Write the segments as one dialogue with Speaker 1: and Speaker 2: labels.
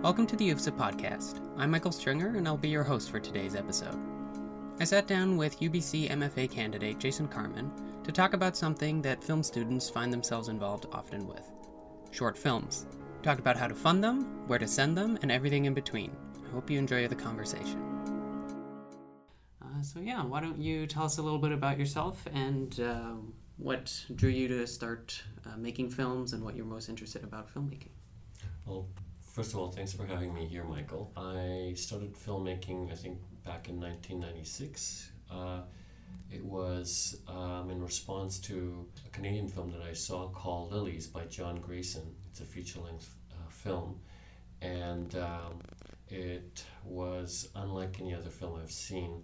Speaker 1: Welcome to the UFSA podcast. I'm Michael Stringer, and I'll be your host for today's episode. I sat down with UBC MFA candidate Jason Karman to talk about something that film students find themselves involved often with short films. Talked about how to fund them, where to send them, and everything in between. I hope you enjoy the conversation. Uh, so, yeah, why don't you tell us a little bit about yourself and uh, what drew you to start uh, making films and what you're most interested about filmmaking?
Speaker 2: Well, first of all, thanks for having me here, Michael. I started filmmaking, I think, back in 1996. Uh, it was um, in response to a Canadian film that I saw called Lilies by John Greyson. It's a feature length uh, film, and um, it was unlike any other film I've seen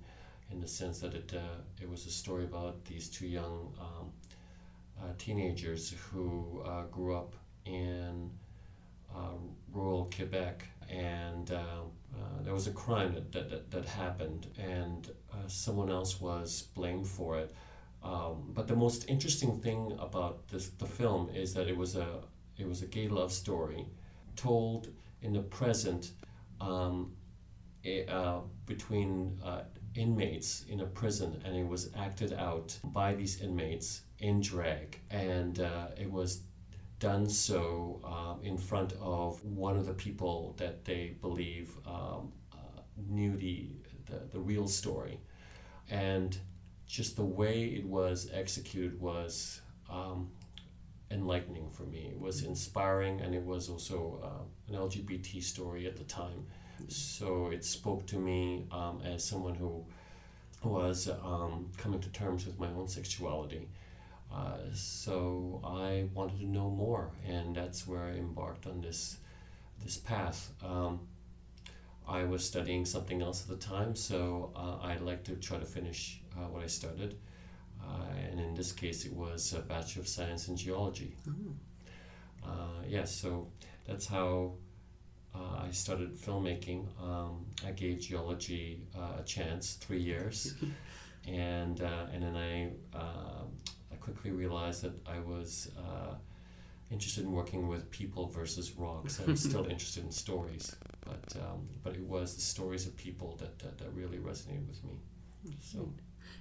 Speaker 2: in the sense that it, uh, it was a story about these two young um, uh, teenagers who uh, grew up in rural Quebec, and uh, uh, there was a crime that, that, that, happened, and someone else was blamed for it. Um, but the most interesting thing about this, the film is that it was a it was a gay love story, told in the present, um, uh, between uh, inmates in a prison, and it was acted out by these inmates in drag, and uh, it was done so um, in front of one of the people that they believe um, uh, knew the, the, the real story. And just the way it was executed was um, enlightening for me. It was inspiring, and it was also uh, an LGBT story at the time. So it spoke to me um, as someone who was um, coming to terms with my own sexuality. Uh, so I wanted to know more, and that's where I embarked on this this path. Um, I was studying something else at the time, so uh, I'd like to try to finish uh, what I started. Uh, and in this case, it was a Bachelor of Science in Geology. Yes, so that's how uh, I started filmmaking. Um, I gave geology uh, a chance, three years, and uh, and then I I quickly realized that I was interested in working with people versus rocks. I was still interested in stories, but um, but it was the stories of people that that, that really resonated with me. So.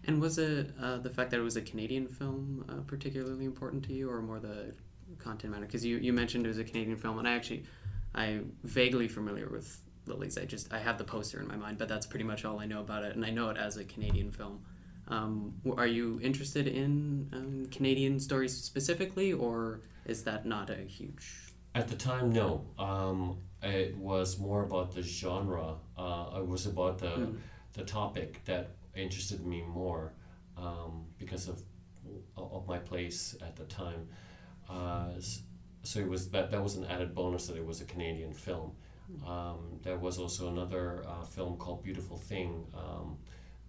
Speaker 1: And was it uh, the fact that it was a Canadian film uh, particularly important to you, or more the content matter? Because you, you mentioned it was a Canadian film, and I actually I'm vaguely familiar with Lilies. I just I have the poster in my mind, but that's pretty much all I know about it, and I know it as a Canadian film. Um, are you interested in um, Canadian stories specifically, or is that not a huge?
Speaker 2: At the time, no. Um, it was more about the genre. Uh, it was about the mm. the topic that interested me more um, because of of my place at the time. Uh, so it was that that was an added bonus that it was a Canadian film. Um, there was also another uh, film called Beautiful Thing, um,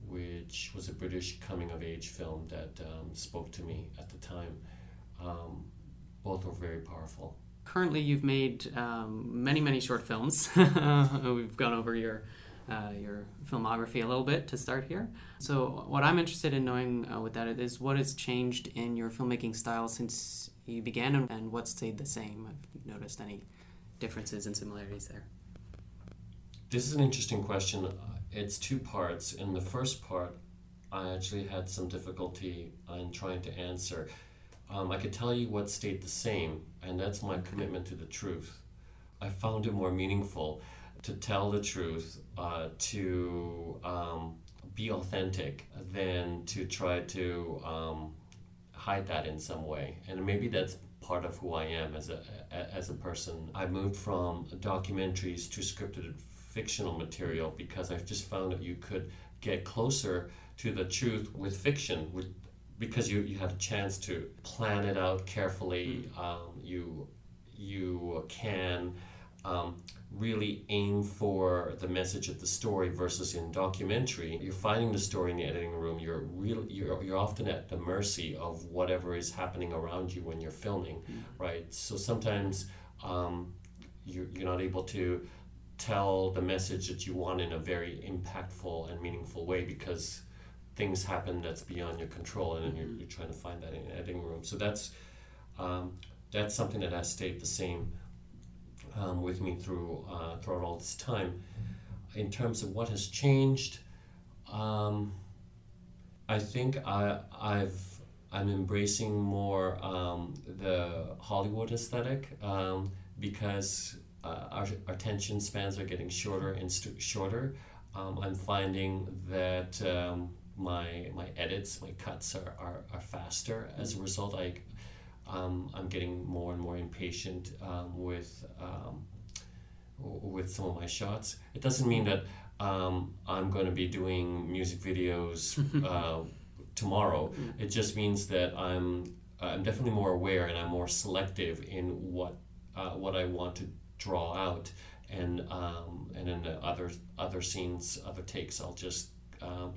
Speaker 2: which was a British coming of age film that um, spoke to me at the time. Um, both were very powerful.
Speaker 1: Currently, you've made um, many, many short films. We've gone over your uh, your filmography a little bit to start here. So, what I'm interested in knowing uh, with that is what has changed in your filmmaking style since you began and, and what stayed the same? Have you noticed any differences and similarities there?
Speaker 2: This is an interesting question. It's two parts. In the first part, I actually had some difficulty in trying to answer. Um, I could tell you what stayed the same, and that's my commitment to the truth. I found it more meaningful to tell the truth, uh, to um, be authentic, than to try to um, hide that in some way. And maybe that's part of who I am as a, as a person. I moved from documentaries to scripted fictional material because I've just found that you could get closer to the truth with fiction with, because you, you have a chance to plan it out carefully. Mm. Um, you you can um, really aim for the message of the story versus in documentary you're finding the story in the editing room you're really you're, you're often at the mercy of whatever is happening around you when you're filming mm-hmm. right so sometimes um, you're, you're not able to tell the message that you want in a very impactful and meaningful way because things happen that's beyond your control and then you're, mm-hmm. you're trying to find that in the editing room so that's um, that's something that has stayed the same um, with me through uh, throughout all this time. In terms of what has changed, um, I think I, I've I'm embracing more um, the Hollywood aesthetic um, because uh, our attention spans are getting shorter and st- shorter. Um, I'm finding that um, my my edits, my cuts are, are, are faster. As a result, I um, I'm getting more and more impatient um, with um, with some of my shots. It doesn't mean that um, I'm going to be doing music videos uh, tomorrow. It just means that I'm I'm definitely more aware and I'm more selective in what uh, what I want to draw out. And um, and in the other other scenes, other takes, I'll just um,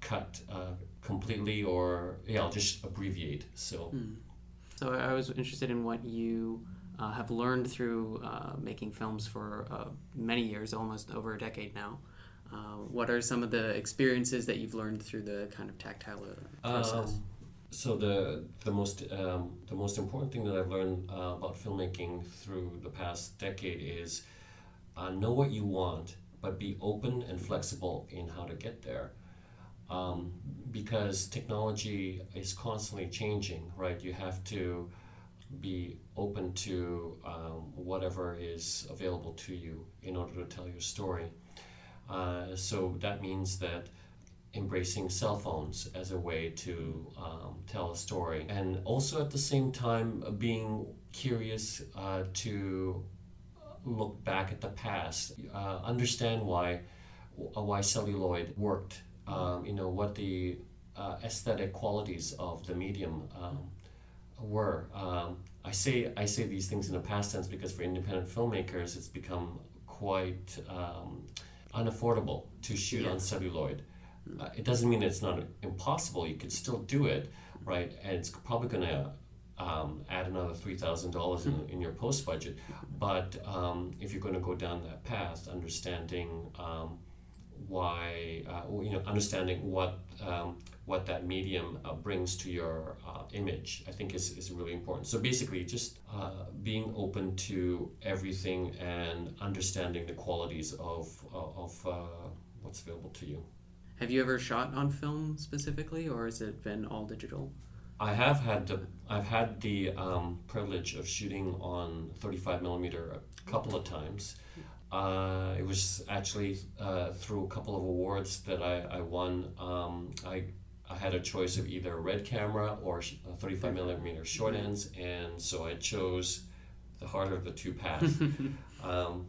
Speaker 2: cut uh, completely, or yeah, I'll just abbreviate. So.
Speaker 1: Mm. So I was interested in what you uh, have learned through uh, making films for uh, many years, almost over a decade now. Uh, what are some of the experiences that you've learned through the kind of tactile uh, process? Um,
Speaker 2: so the the most um, the most important thing that I've learned uh, about filmmaking through the past decade is know what you want, but be open and flexible in how to get there. Um, because technology is constantly changing, right? You have to be open to um, whatever is available to you in order to tell your story. Uh, so that means that embracing cell phones as a way to um, tell a story, and also at the same time being curious uh, to look back at the past, uh, understand why why celluloid worked, um, you know what the uh, aesthetic qualities of the medium um, were. Um, I say I say these things in a past tense because for independent filmmakers, it's become quite um, unaffordable to shoot yeah. on celluloid. Uh, it doesn't mean it's not impossible. You could still do it, right? And it's probably going to um, add another three thousand dollars in in your post budget. But um, if you're going to go down that path, understanding um, why, uh, you know, understanding what um, what that medium uh, brings to your uh, image, I think is, is really important. So basically, just uh, being open to everything and understanding the qualities of, uh, of what's available to you.
Speaker 1: Have you ever shot on film specifically, or has it been all digital?
Speaker 2: I have had the, I've had the um, privilege of shooting on 35 millimeter a couple of times. Uh, it was actually uh, through a couple of awards that I, I won. Um, I I had a choice of either a red camera or 35 millimeter short mm-hmm. ends, and so I chose the harder of the two paths. um,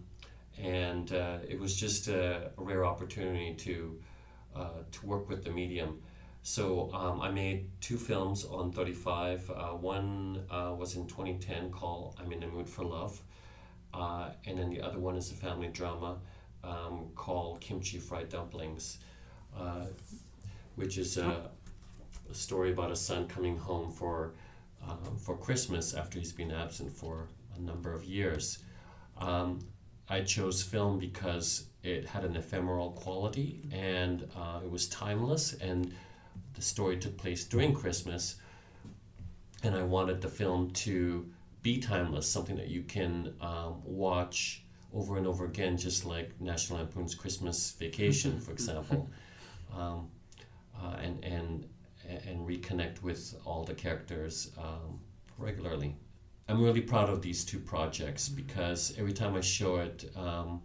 Speaker 2: and uh, it was just a, a rare opportunity to uh, to work with the medium. So um, I made two films on 35. Uh, one uh, was in 2010 called "I'm in the Mood for Love," uh, and then the other one is a family drama um, called "Kimchi Fried Dumplings." Uh, which is a, a story about a son coming home for for Christmas after he's been absent for a number of years. Um, I chose film because it had an ephemeral quality and uh, it was timeless, and the story took place during Christmas. And I wanted the film to be timeless, something that you can um, watch over and over again, just like National Lampoon's Christmas Vacation, for example. Um, uh, and and and reconnect with all the characters um, regularly. I'm really proud of these two projects because every time I show it, um,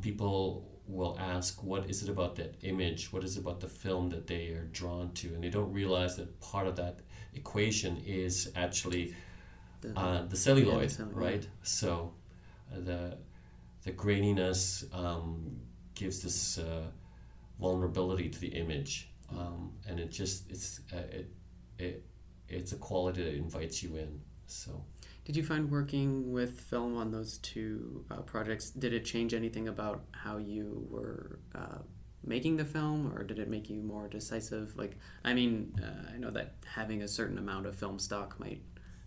Speaker 2: people will ask, "What is it about that image? What is it about the film that they are drawn to?" And they don't realize that part of that equation is actually the, uh, the celluloid, yeah, the celluloid, right? So uh, the the graininess um, gives this uh, vulnerability to the image, um, and it just it's uh, it it it's a quality that invites you in. So.
Speaker 1: Did you find working with film on those two uh, projects? Did it change anything about how you were uh, making the film, or did it make you more decisive? Like, I mean, uh, I know that having a certain amount of film stock might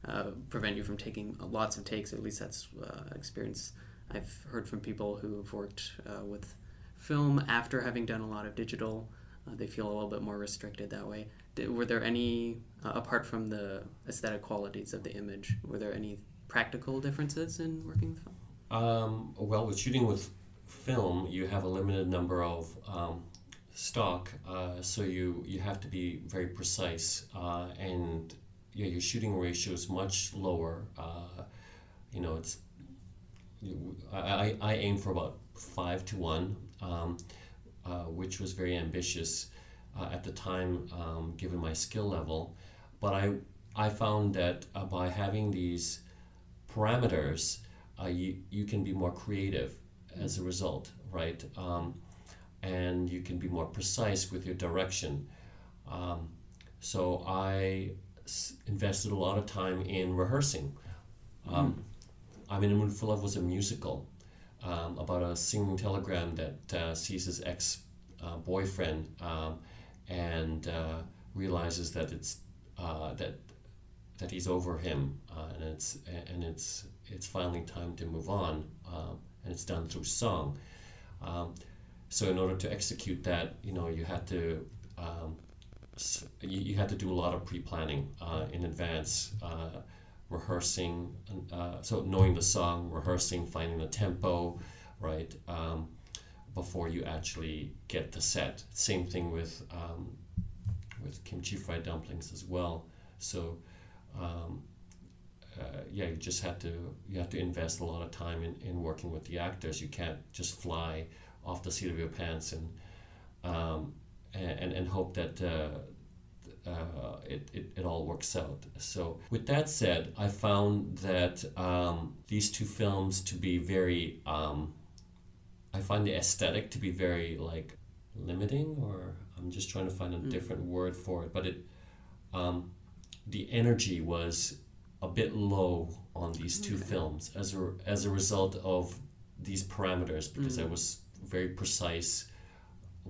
Speaker 1: uh, prevent you from taking lots of takes. At least that's uh, experience I've heard from people who have worked uh, with film after having done a lot of digital. Uh, they feel a little bit more restricted that way. Did, were there any, uh, apart from the aesthetic qualities of the image, were there any practical differences in working with film?
Speaker 2: Um, well, with shooting with film, you have a limited number of um, stock, uh, so you you have to be very precise, uh, and yeah, your shooting ratio is much lower. Uh, you know, it's I, I, I aim for about five to one, um, uh, which was very ambitious uh, at the time, um, given my skill level. But I I found that uh, by having these parameters, you you can be more creative as a result, right? Um, and you can be more precise with your direction. Um, so I s- invested a lot of time in rehearsing. Um, mm. I mean, Mood for Love was a musical um, about a singing telegram that uh, sees his ex uh, boyfriend um, and uh, realizes that it's uh, that that he's over him uh, and it's and it's it's finally time to move on um, and it's done through song. Um, so in order to execute that, you know, you had to um, you, you, had to do a lot of pre-planning in advance, rehearsing. Uh, so knowing the song, rehearsing, finding the tempo, right, um, before you actually get the set. Same thing with um, with kimchi fried dumplings as well. So um, uh, yeah, you just have to you have to invest a lot of time in, in working with the actors. You can't just fly off the seat of your pants and um, and, and hope that uh, uh, it, it, it all works out. So with that said, I found that um, these two films to be very um, I find the aesthetic to be very like limiting or I'm just trying to find a mm. different word for it, but it um, the energy was a bit low on these two okay. films as a, as a result of these parameters because mm. I was very precise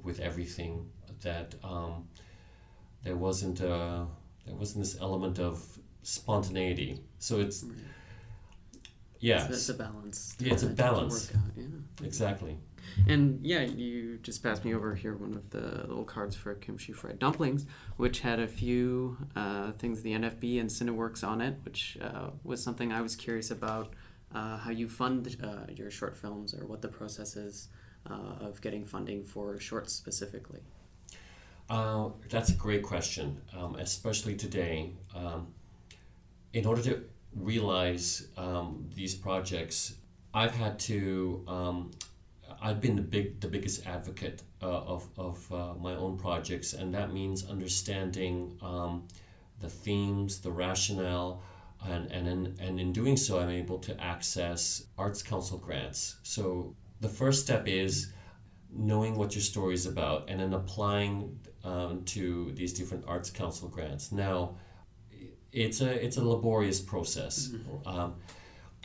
Speaker 2: with everything that um, there wasn't a, there wasn't this element of spontaneity so it's right. yeah
Speaker 1: so it's a balance
Speaker 2: yeah it's a balance
Speaker 1: out, yeah.
Speaker 2: exactly
Speaker 1: and yeah, you just passed me over here one of the little cards for kimchi fried dumplings, which had a few uh, things, the NFB and Cineworks on it, which uh, was something I was curious about. Uh, how you fund uh, your short films, or what the process is uh, of getting funding for shorts specifically.
Speaker 2: Uh, that's a great question, um, especially today. Um, in order to realize um, these projects, I've had to um, I've been the big, the biggest advocate uh, of, of uh, my own projects, and that means understanding um, the themes, the rationale, and, and, in, and in doing so, I'm able to access Arts Council grants. So the first step is knowing what your story is about and then applying um, to these different Arts Council grants. Now, it's a, it's a laborious process, mm-hmm. um,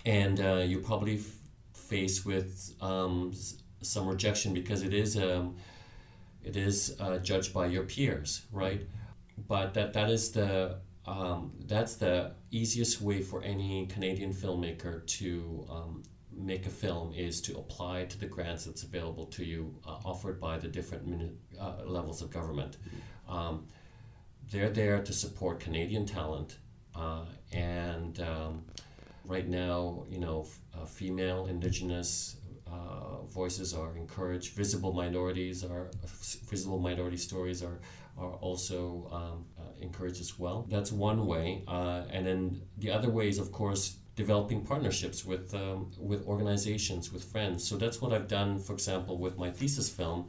Speaker 2: and uh, you probably f- faced with um, some rejection because it is um, it is uh, judged by your peers, right? But that that is the um, that's the easiest way for any Canadian filmmaker to um, make a film is to apply to the grants that's available to you, uh, offered by the different mini- uh, levels of government. Um, they're there to support Canadian talent, uh, and um, right now, you know, f- uh, female, Indigenous, uh, voices are encouraged. Visible minorities are visible minority stories are are also um, uh, encouraged as well. That's one way, and then the other way is, of course, developing partnerships with um, with organizations, with friends. So that's what I've done. For example, with my thesis film,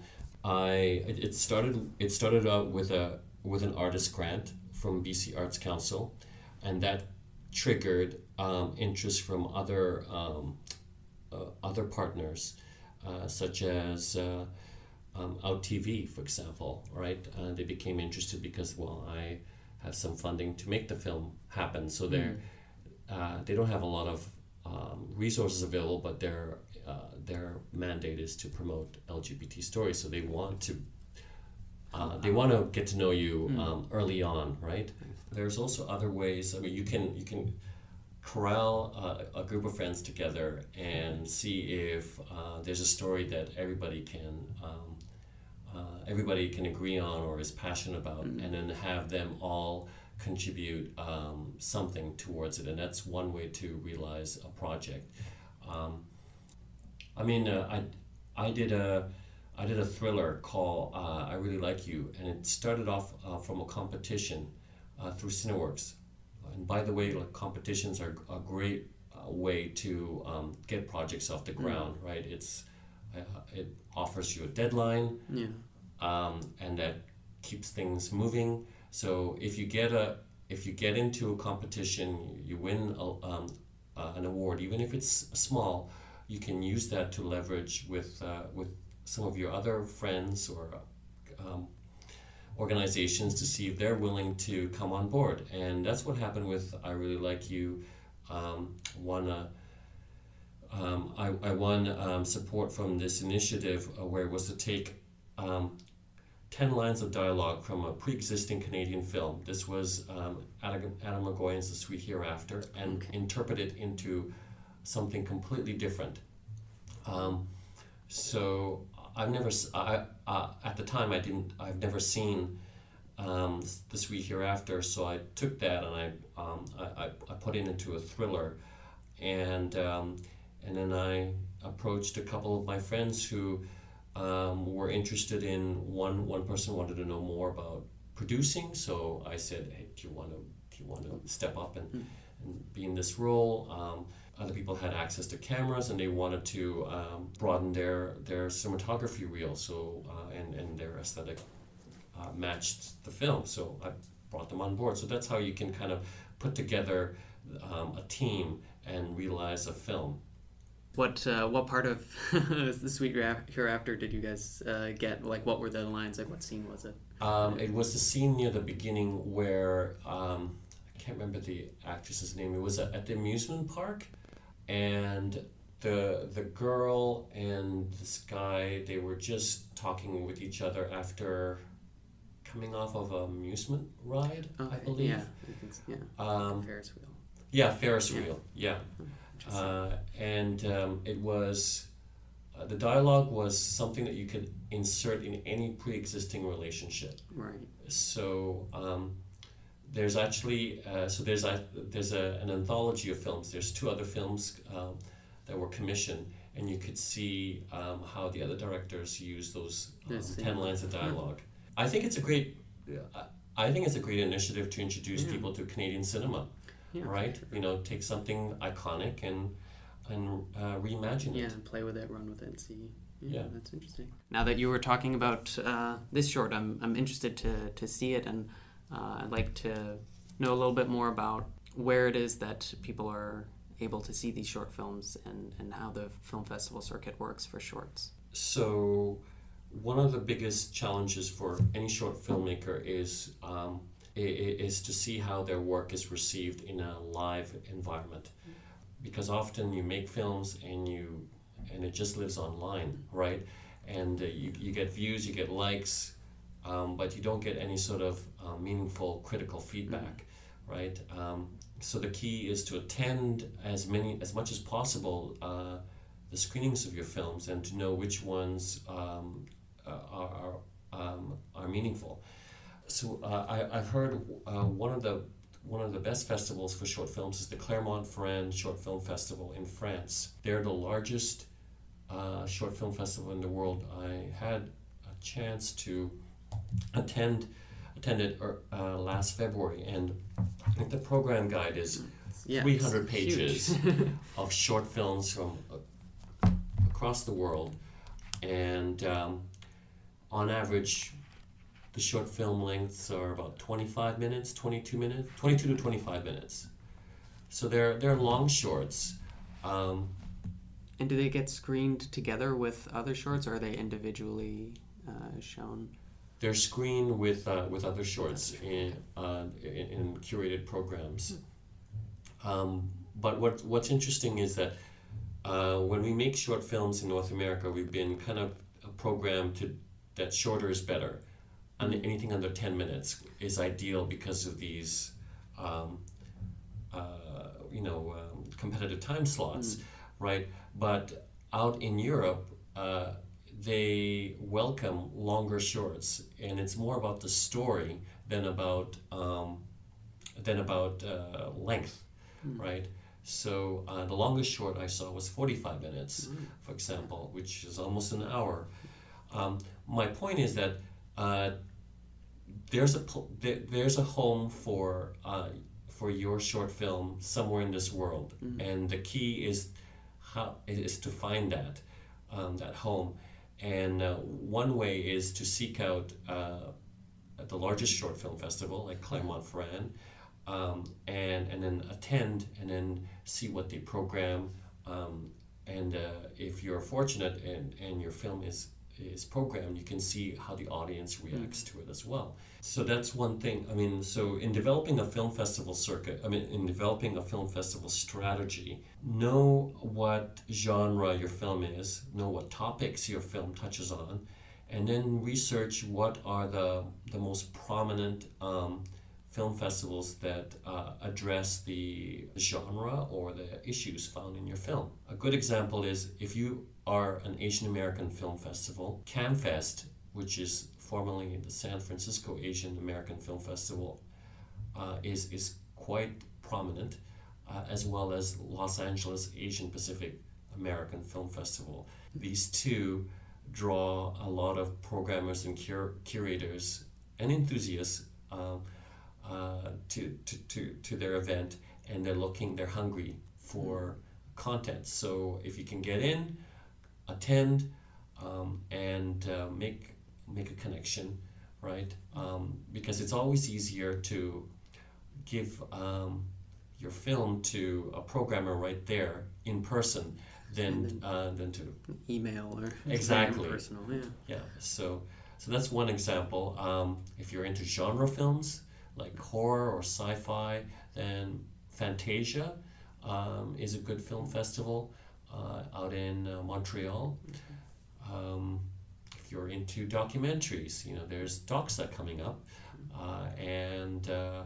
Speaker 2: I it, started it started out with a with an artist grant from BC Arts Council, and that triggered um, interest from other um, uh, other partners, uh, such as uh, um, Out TV, for example, right? they became interested because, well, I have some funding to make the film happen. So they're, mm. They don't have a lot of um, resources available, but their, their mandate is to promote LGBT stories. So they want to uh, they want to get to know you mm. um, early on, right? There's also other ways. I mean, you can you can corral uh, a group of friends together and see if uh, there's a story that everybody can um, uh, everybody can agree on or is passionate about, mm-hmm. and then have them all contribute um, something towards it. And that's one way to realize a project. Um, I mean, uh, I I did a I did a thriller called uh, I Really Like You, and it started off uh, from a competition uh, through Cineworks. And by the way, like competitions are a great uh, way to um, get projects off the
Speaker 1: Mm.
Speaker 2: ground, right? It's uh, it offers you a deadline,
Speaker 1: Yeah.
Speaker 2: um, and that keeps things moving. So if you get a if you get into a competition, you win a, um, uh, an award, even if it's small, you can use that to leverage with uh, with some of your other friends or um, organizations to see if they're willing to come on board. And that's what happened with I Really Like You. Um, won a um, I, I won um, support from this initiative uh, where it was to take um, 10 lines of dialogue from a pre existing Canadian film. This was um, Atom, Atom Egoyan's The Sweet Hereafter and
Speaker 1: Okay.
Speaker 2: interpret it into something completely different. Um, so I've never, I, uh, at the time, I didn't, I've never seen um, The Sweet Hereafter, so I took that and I, um, I, I, I put it into a thriller. And, um, and then I approached a couple of my friends who um, were interested in one, one person wanted to know more about producing, so I said, hey, do you want to, do you want to step up and, and be in this role? Um, other people had access to cameras and they wanted to um, broaden their, their cinematography reel so uh, and, and their aesthetic uh, matched the film. So I brought them on board. So that's how you can kind of put together um, a team and realize a film.
Speaker 1: What uh, what part of the Sweet Hereafter did you guys uh, get? Like, what were the lines? Like, what scene was it?
Speaker 2: Um, it was the scene near the beginning where um, I can't remember the actress's name. It was at at the amusement park, and the the girl and this guy they were just talking with each other after coming off of an amusement ride, I believe.
Speaker 1: Yeah, I think so, yeah.
Speaker 2: Um,
Speaker 1: Ferris wheel.
Speaker 2: yeah, Ferris
Speaker 1: Yeah.
Speaker 2: wheel. Yeah. Uh, and um, it was uh, the dialogue was something that you could insert in any pre-existing relationship.
Speaker 1: right.
Speaker 2: So um, there's actually uh, so there's a, there's a, an anthology of films. There's two other films um, that were commissioned, and you could see um, how the other directors use those um, ten lines of dialogue. I think it's a great. I- I think it's a great initiative to introduce
Speaker 1: Yeah.
Speaker 2: people to Canadian cinema,
Speaker 1: Yeah,
Speaker 2: right? You know, take something iconic and and uh, reimagine
Speaker 1: Yeah,
Speaker 2: it.
Speaker 1: and play with it, run with it, and see. Yeah,
Speaker 2: Yeah.
Speaker 1: that's interesting. Now that you were talking about uh, this short, I'm, I'm interested to, to see it, and uh, I'd like to know a little bit more about where it is that people are able to see these short films and, and how the film festival circuit works for shorts.
Speaker 2: So, one of the biggest challenges for any short filmmaker is um, i- i- is to see how their work is received in a live environment, because often you make films and you and it just lives online, right? And uh, you, you get views, you get likes, um, but you don't get any sort of uh, meaningful critical feedback, right? Um, so the key is to attend as many as much as possible. Uh, the screenings of your films and to know which ones um, are, are, um, are meaningful. So uh, I, I've heard uh, one of the one of the best festivals for short films is the Clermont-Ferrand Short Film Festival in France. They're the largest uh, short film festival in the world. I had a chance to attend attend it uh, last February, and I think the program guide is
Speaker 1: Yeah,
Speaker 2: 300 pages of short films from uh, across the world, and um, on average, the short film lengths are about 25 minutes, 22 minutes, 22 to 25 minutes. So they're they're long shorts. Um,
Speaker 1: and do they get screened together with other shorts, or are they individually uh, shown?
Speaker 2: they're screened with uh, with other shorts in, uh, in in curated programs. Um, but what what's interesting is that uh, when we make short films in North America, we've been kind of programmed to that shorter is better, and anything under ten minutes is ideal because of these. Um, uh, you know, um, competitive time slots, right? But out in Europe, uh, they welcome longer shorts, and it's more about the story than about um, than about uh, length, right? So uh, the longest short I saw was 45 minutes, mm. for example, which is almost an hour. Um, my point is that uh, there's a there's a home for uh, for your short film somewhere in this world, mm. and the key is how is to find that um, that home. And uh, one way is to seek out uh, the largest short film festival, like Clermont-Ferrand, um, and and then attend and then see what they program. Um, and uh, if you're fortunate and, and your film is is programmed, you can see how the audience reacts mm. to it as well. So that's one thing. I mean, so in developing a film festival circuit, I mean, in developing a film festival strategy, know what genre your film is, know what topics your film touches on, and then research what are the, the most prominent um, film festivals that uh, address the genre or the issues found in your film. A good example is if you are an Asian American Film Festival, CAAMFest, which is formerly the San Francisco Asian American Film Festival, uh, is, is quite prominent, uh, as well as Los Angeles Asian Pacific American Film Festival. These two draw a lot of programmers and cur- curators and enthusiasts um, uh, to, to, to, to their event, and they're looking, they're hungry for content. So if you can get in, attend, um, and uh, make make a connection, right? Um, because it's always easier to give um, your film to a programmer right there in person than uh, than to
Speaker 1: email or
Speaker 2: exactly
Speaker 1: personal. Yeah.
Speaker 2: Yeah. So so that's one example. Um, if you're into genre films like horror or sci-fi, then Fantasia um, is a good film festival uh, out in uh, Montreal. Mm-hmm. Um, if you're into documentaries, you know there's Doxa coming up, uh, and uh,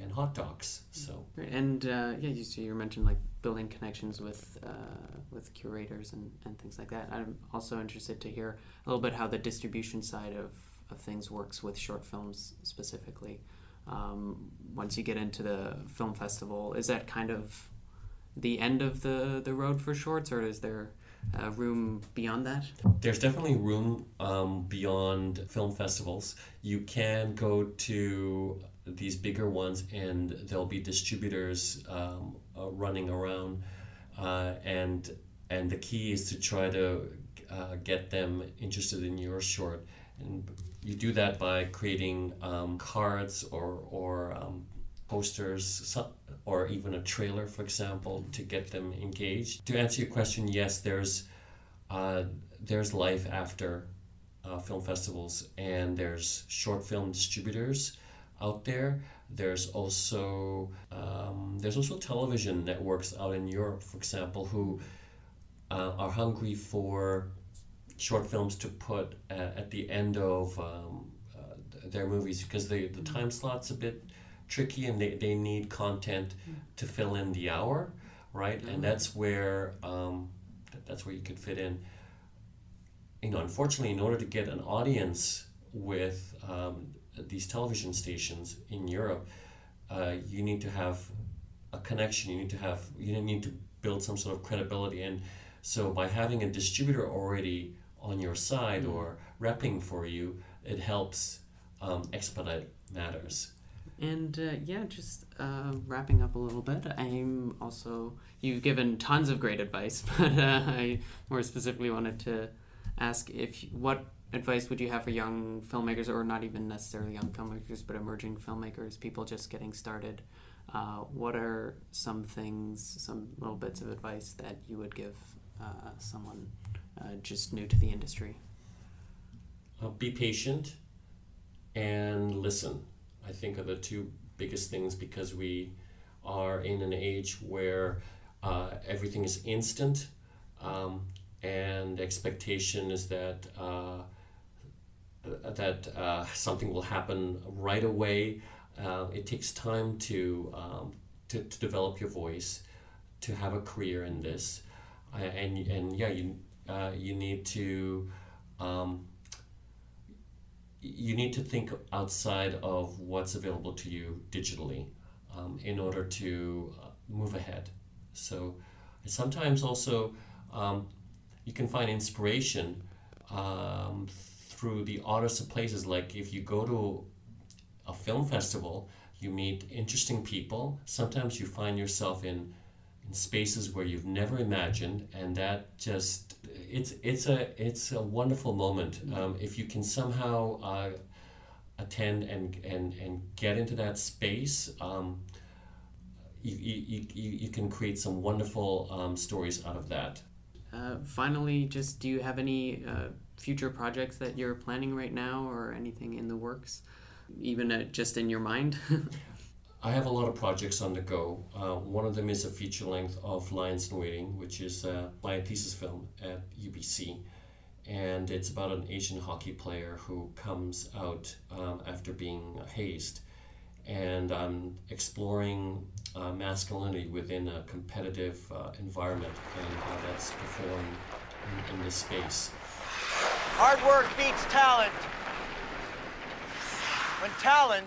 Speaker 2: and hot docs. So
Speaker 1: and uh, yeah, you so you mentioned like building connections with with curators and, and things like that. I'm also interested to hear a little bit how the distribution side of, of things works with short films specifically. Um, once you get into the film festival, is that kind of the end of the, the road for shorts, or is there uh, room beyond that?
Speaker 2: There's definitely room um, beyond film festivals. You can go to these bigger ones, and there'll be distributors um, uh, running around, uh, and and the key is to try to uh, get them interested in your short, and you do that by creating um, cards or or um, posters or even a trailer, for example, to get them engaged. To answer your question, yes, there's uh, there's life after uh, film festivals, and there's short film distributors out there. There's also um, there's also television networks out in Europe, for example, who uh, are hungry for short films to put at, at the end of um, uh, their movies because the the time slot's a bit tricky and they, they need content to fill in the hour, right? Mm-hmm. And that's where um, that's where you could fit in. You know, unfortunately, in order to get an audience with um, these television stations in Europe, uh, you need to have a connection. You need to have you need to build some sort of credibility. And so, by having a distributor already on your side mm-hmm. or repping for you, it helps um, expedite matters.
Speaker 1: And uh, yeah, just uh, wrapping up a little bit, I'm also, you've given tons of great advice, but uh, I more specifically wanted to ask if what advice would you have for young filmmakers, or not even necessarily young filmmakers, but emerging filmmakers, people just getting started? Uh, what are some things, some little bits of advice that you would give uh, someone uh, just new to the industry?
Speaker 2: be patient and listen I think are the two biggest things because we are in an age where uh, everything is instant um, and expectation is that uh, that uh, something will happen right away. Uh, it takes time to, um, to, to develop your voice, to have a career in this, and and yeah, you uh, you need to. Um, you need to think outside of what's available to you digitally um, in order to uh, move ahead. So sometimes also um, you can find inspiration um, through the oddest of places. Like if you go to a film festival, you meet interesting people. Sometimes you find yourself in in spaces where you've never imagined, and that just it's it's a it's a wonderful moment. Um, if you can somehow uh, attend and, and and get into that space. Um, you, you, you, you can create some wonderful um, stories out of that.
Speaker 1: Uh, finally, just do you have any uh, future projects that you're planning right now or anything in the works, even uh, just in your mind?
Speaker 2: I have a lot of projects on the go. Uh, one of them is a feature length of Lions in Waiting, which is my thesis film at UBC. And it's about an Asian hockey player who comes out um, after being hazed. And I'm exploring uh, masculinity within a competitive uh, environment and how that's performed in, in this space.
Speaker 3: Hard work beats talent. When talent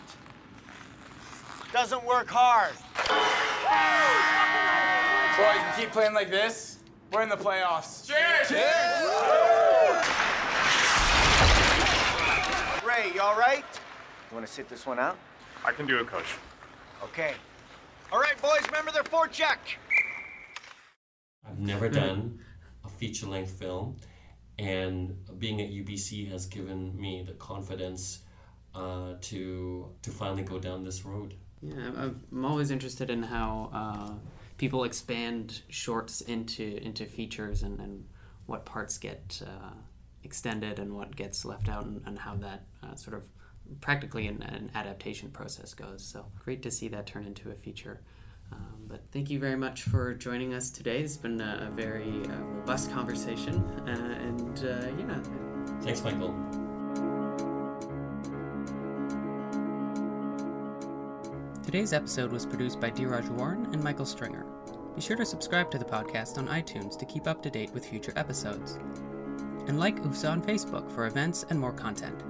Speaker 3: doesn't work hard.
Speaker 4: Boy, you can keep playing like this, we're in the playoffs.
Speaker 3: Cheers! Cheers! Ray, you all right? You want to sit this one out?
Speaker 5: I can do it, Coach.
Speaker 3: Okay. All right, boys, remember their forecheck.
Speaker 2: I've never done a feature length film, and being at UBC has given me the confidence uh, to to finally go down this road.
Speaker 1: Yeah, I'm always interested in how uh, people expand shorts into into features and, and what parts get uh, extended and what gets left out, and, and how that uh, sort of practically an, an, adaptation process goes. So great to see that turn into a feature. Um, but thank you very much for joining us today. It's been a, a very uh, robust conversation, uh, and uh, yeah.
Speaker 2: Thanks, Michael.
Speaker 1: Today's episode was produced by Dheeraj Waran and Michael Stringer. Be sure to subscribe to the podcast on iTunes to keep up to date with future episodes. And like UFSA on Facebook for events and more content.